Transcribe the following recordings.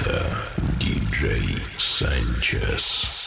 Это диджей Санчес.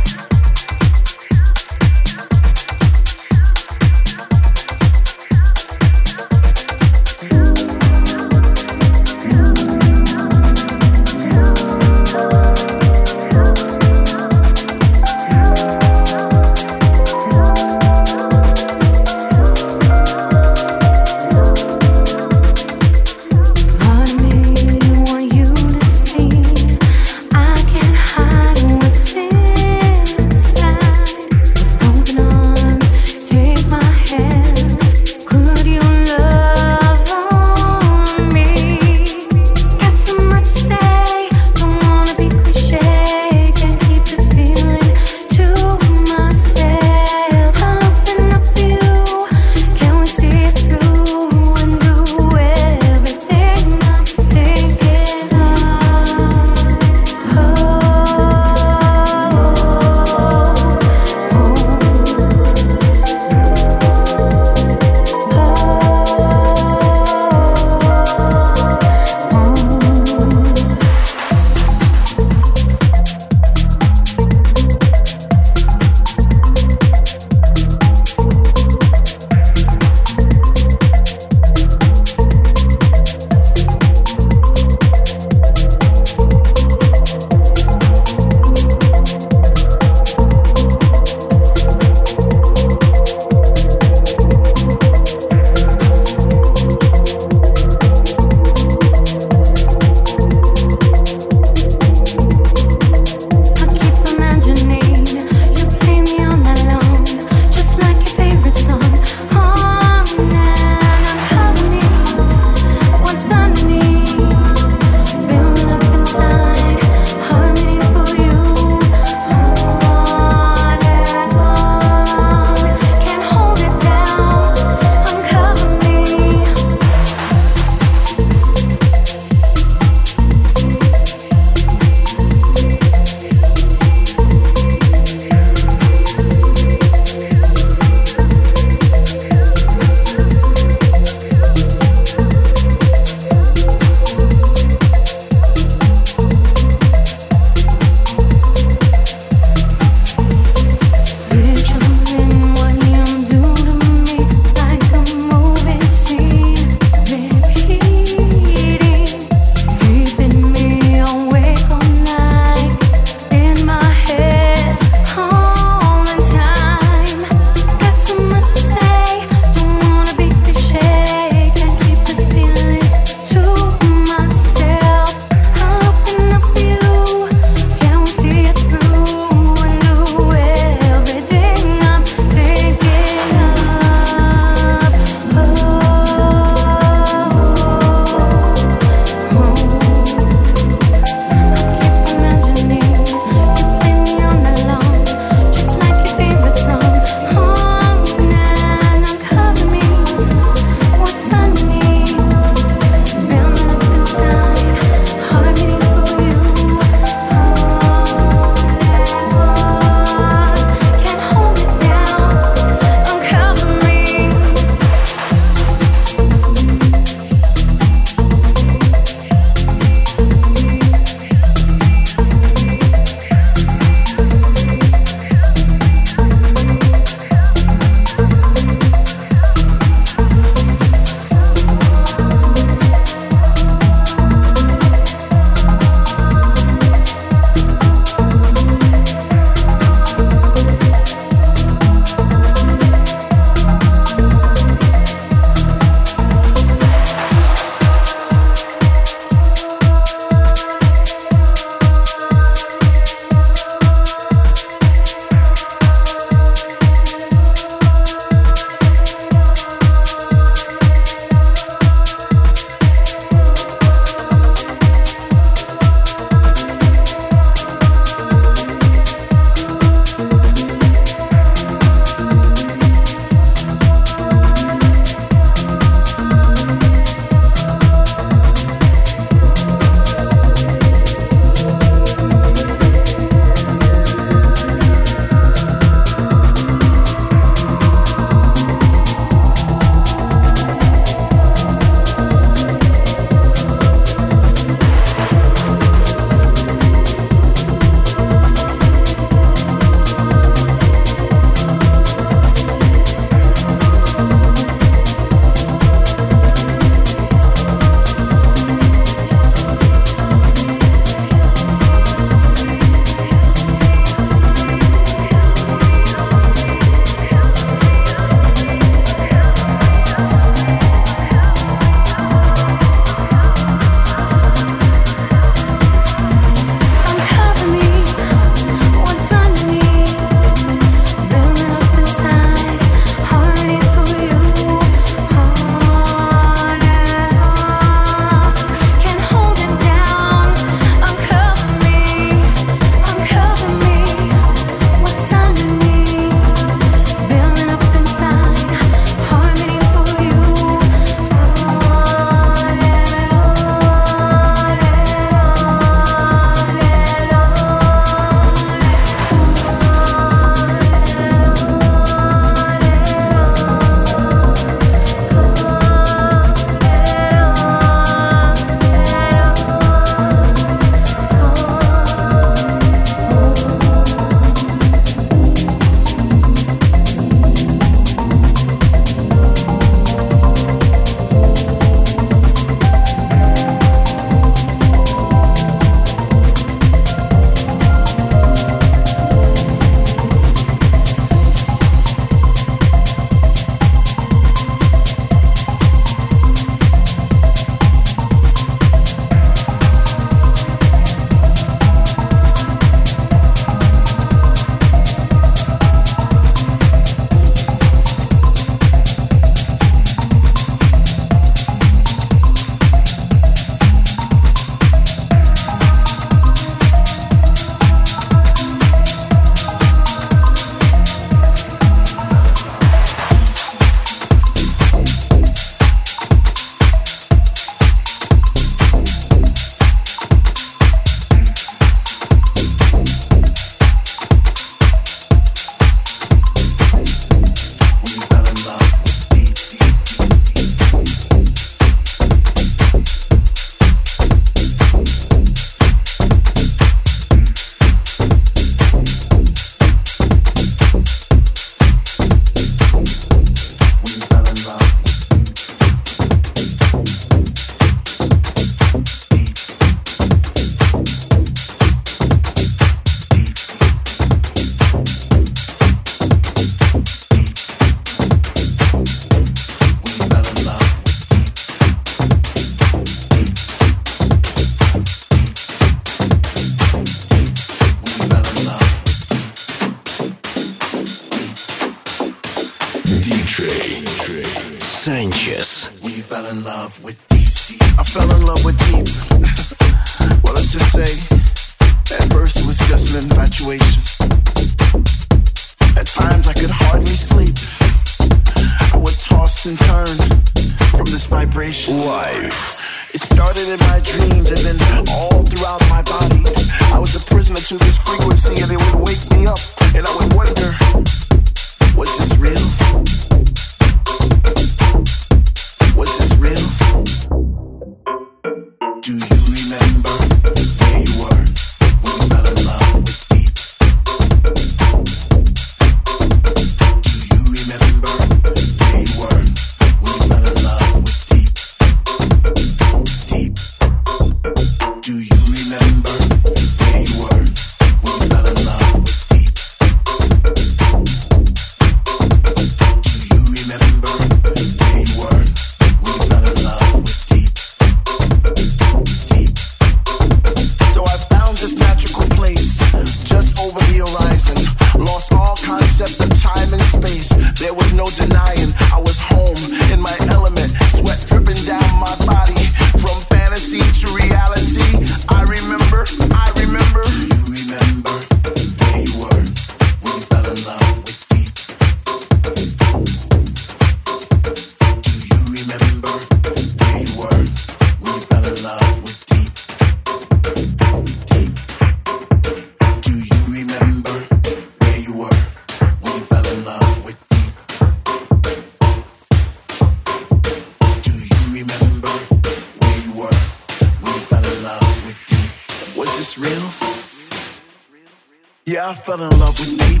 fell in love with deep.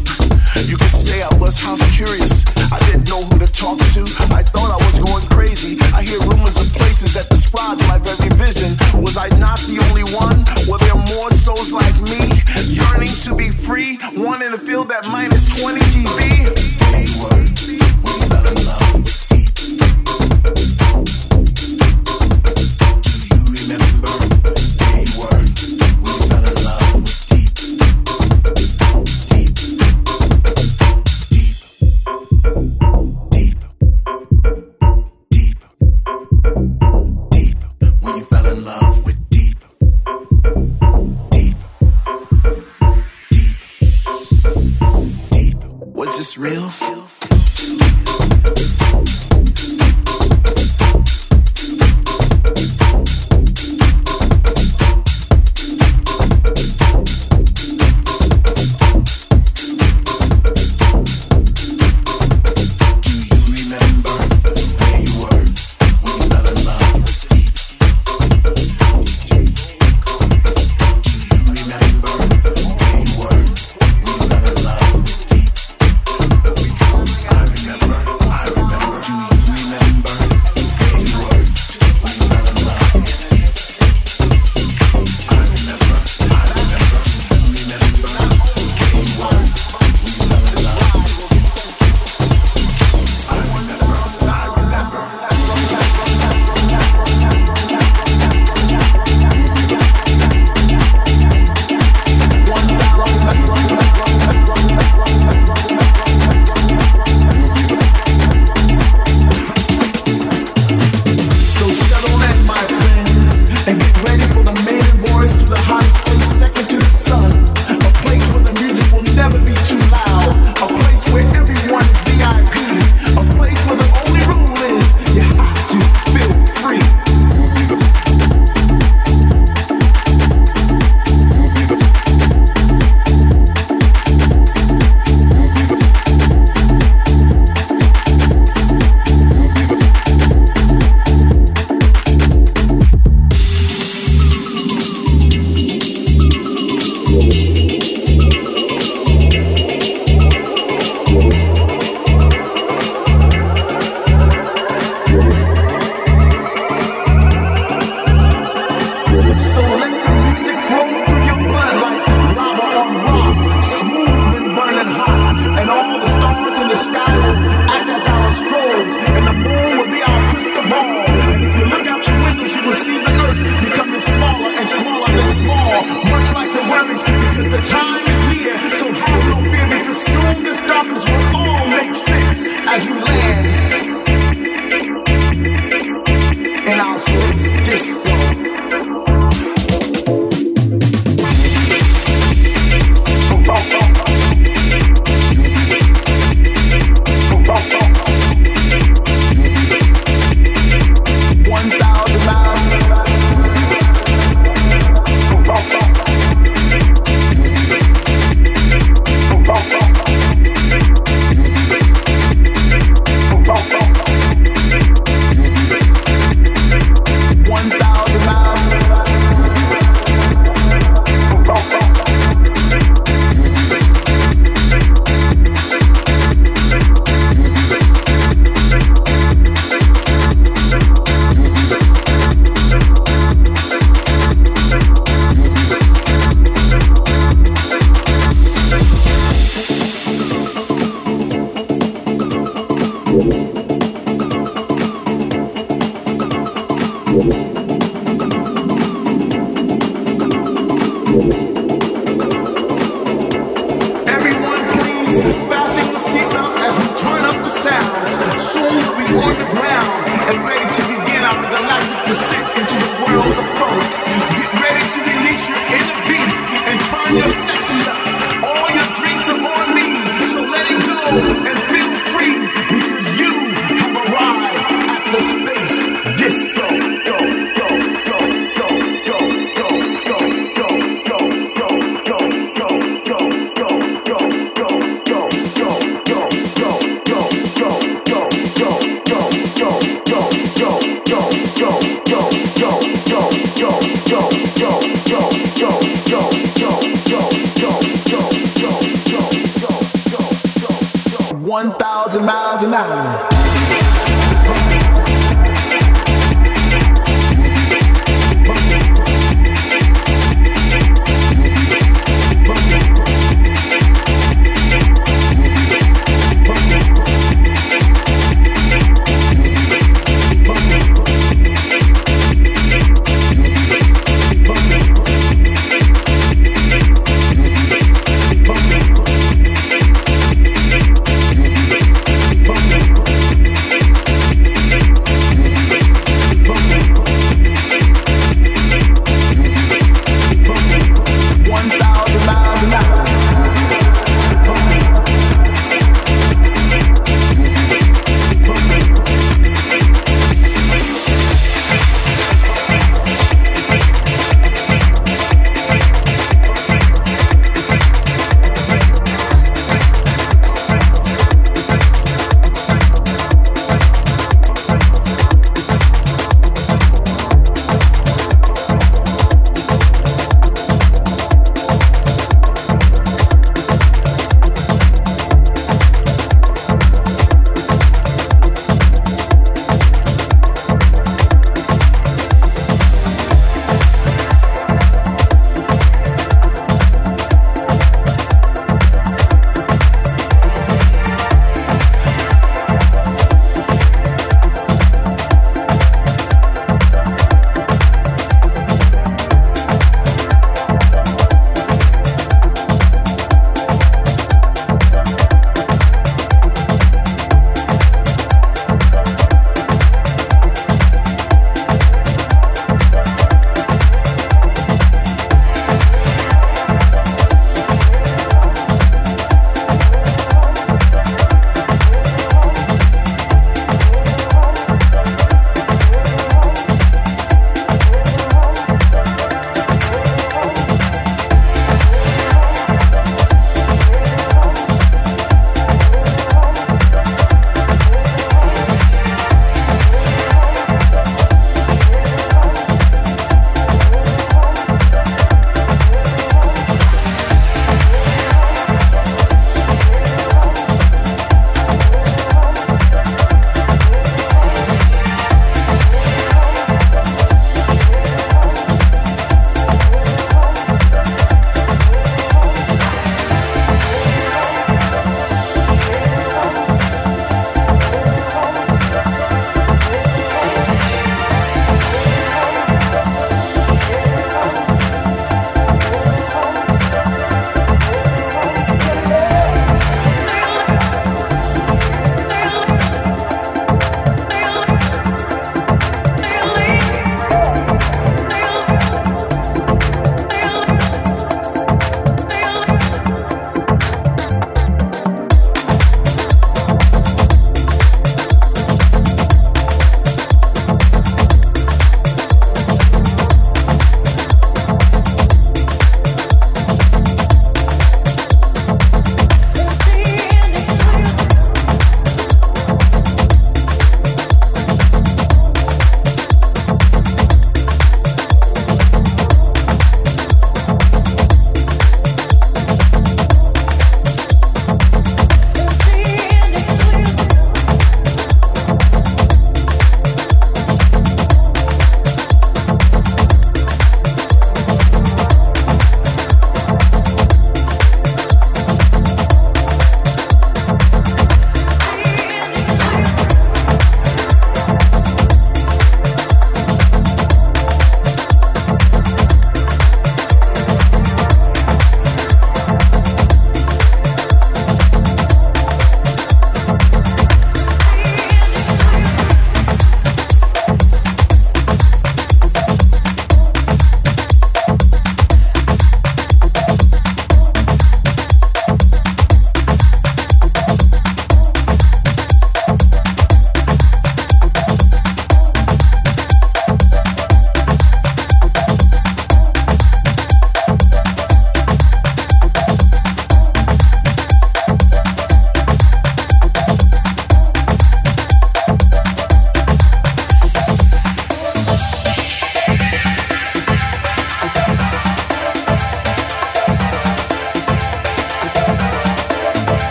You could say I was house curious. I didn't know who to talk to. I thought I was going crazy. I hear rumors of places that describe my very vision. Was I not the only one? Were there more souls like me? Yearning to be free, wanting to feel that minus 20 GB.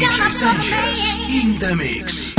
DJ Sessions in the mix.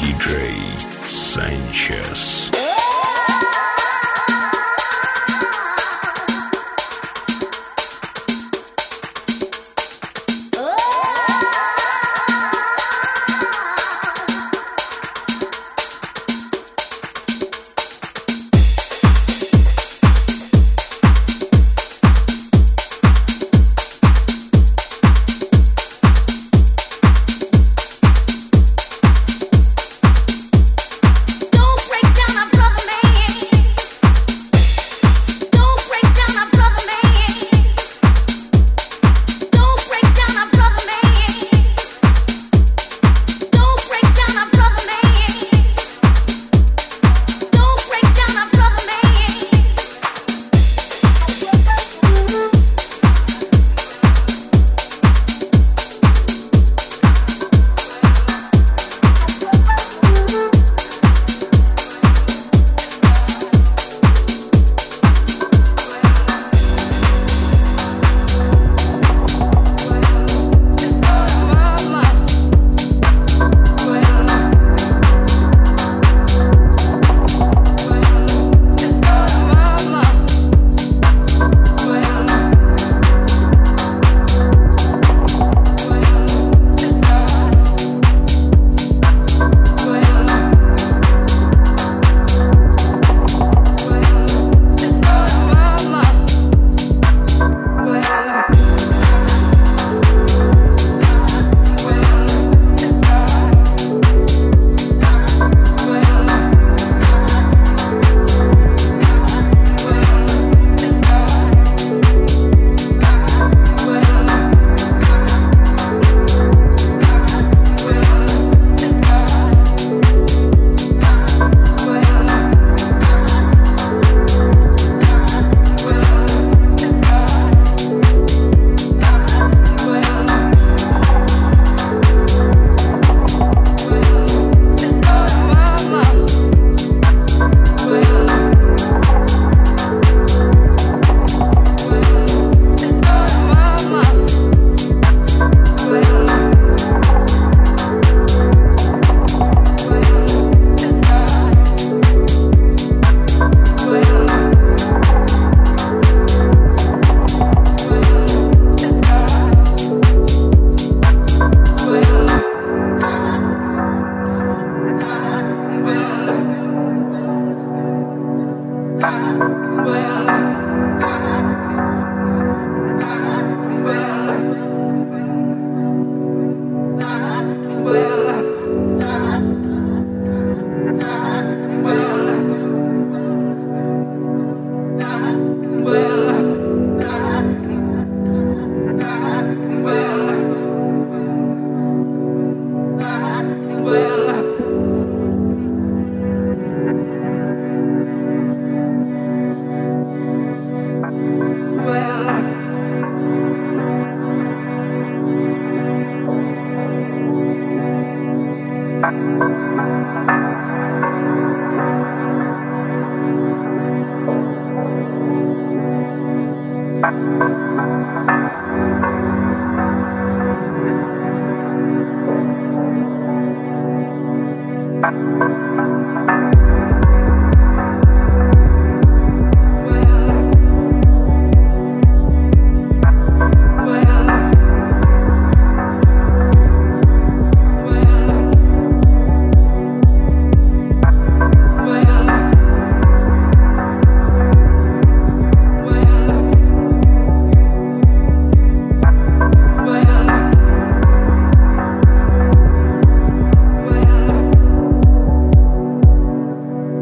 DJ Sanchez.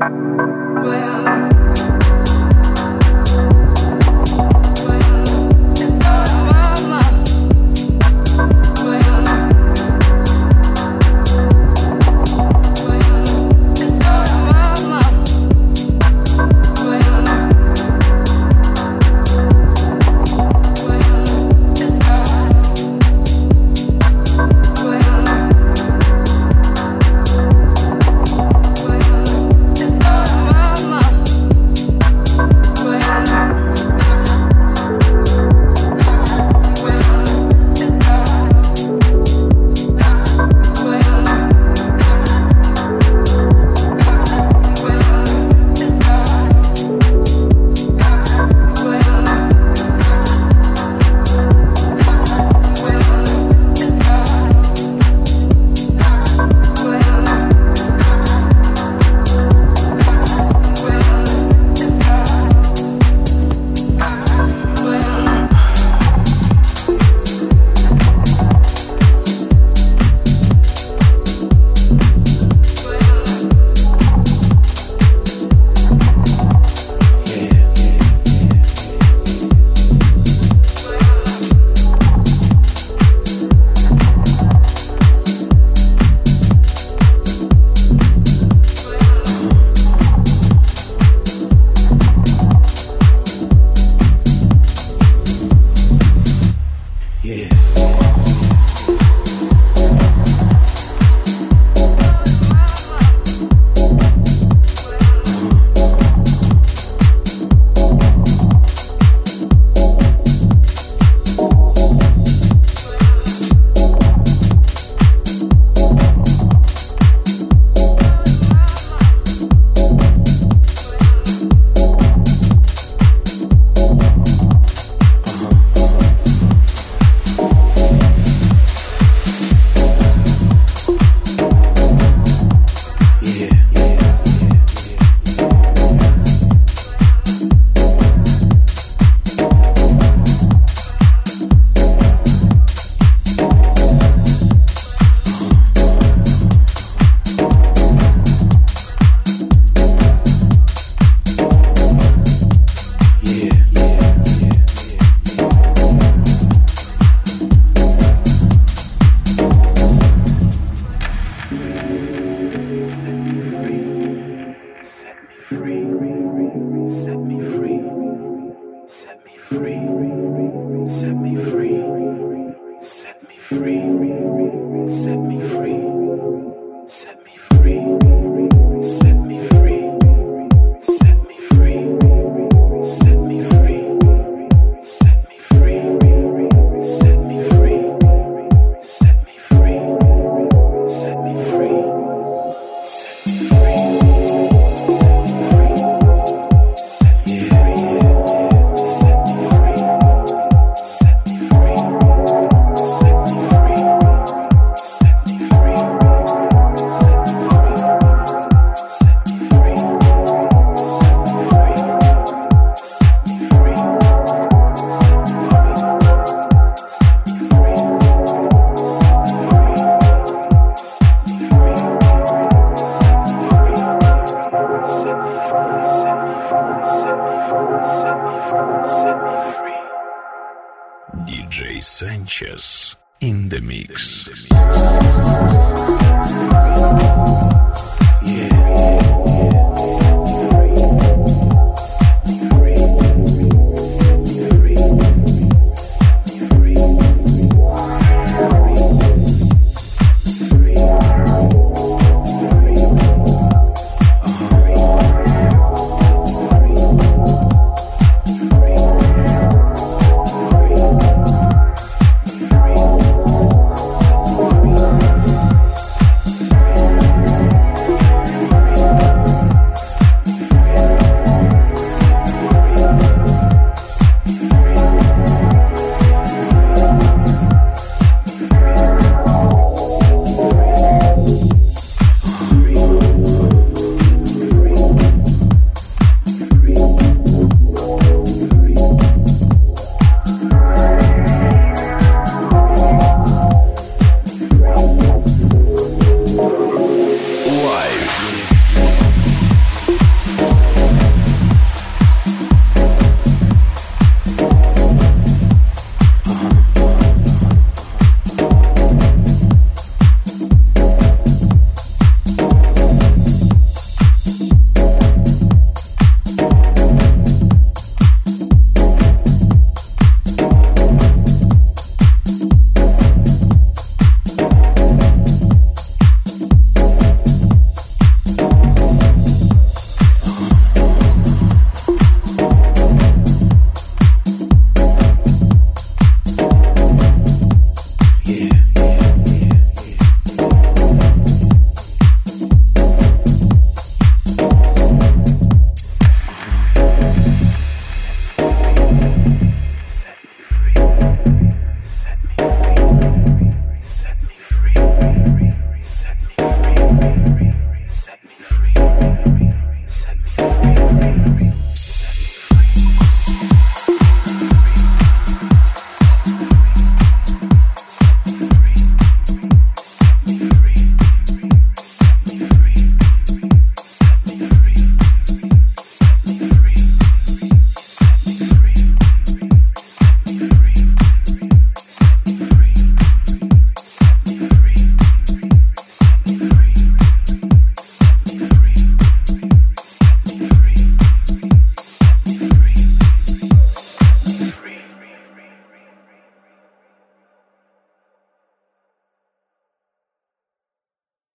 What?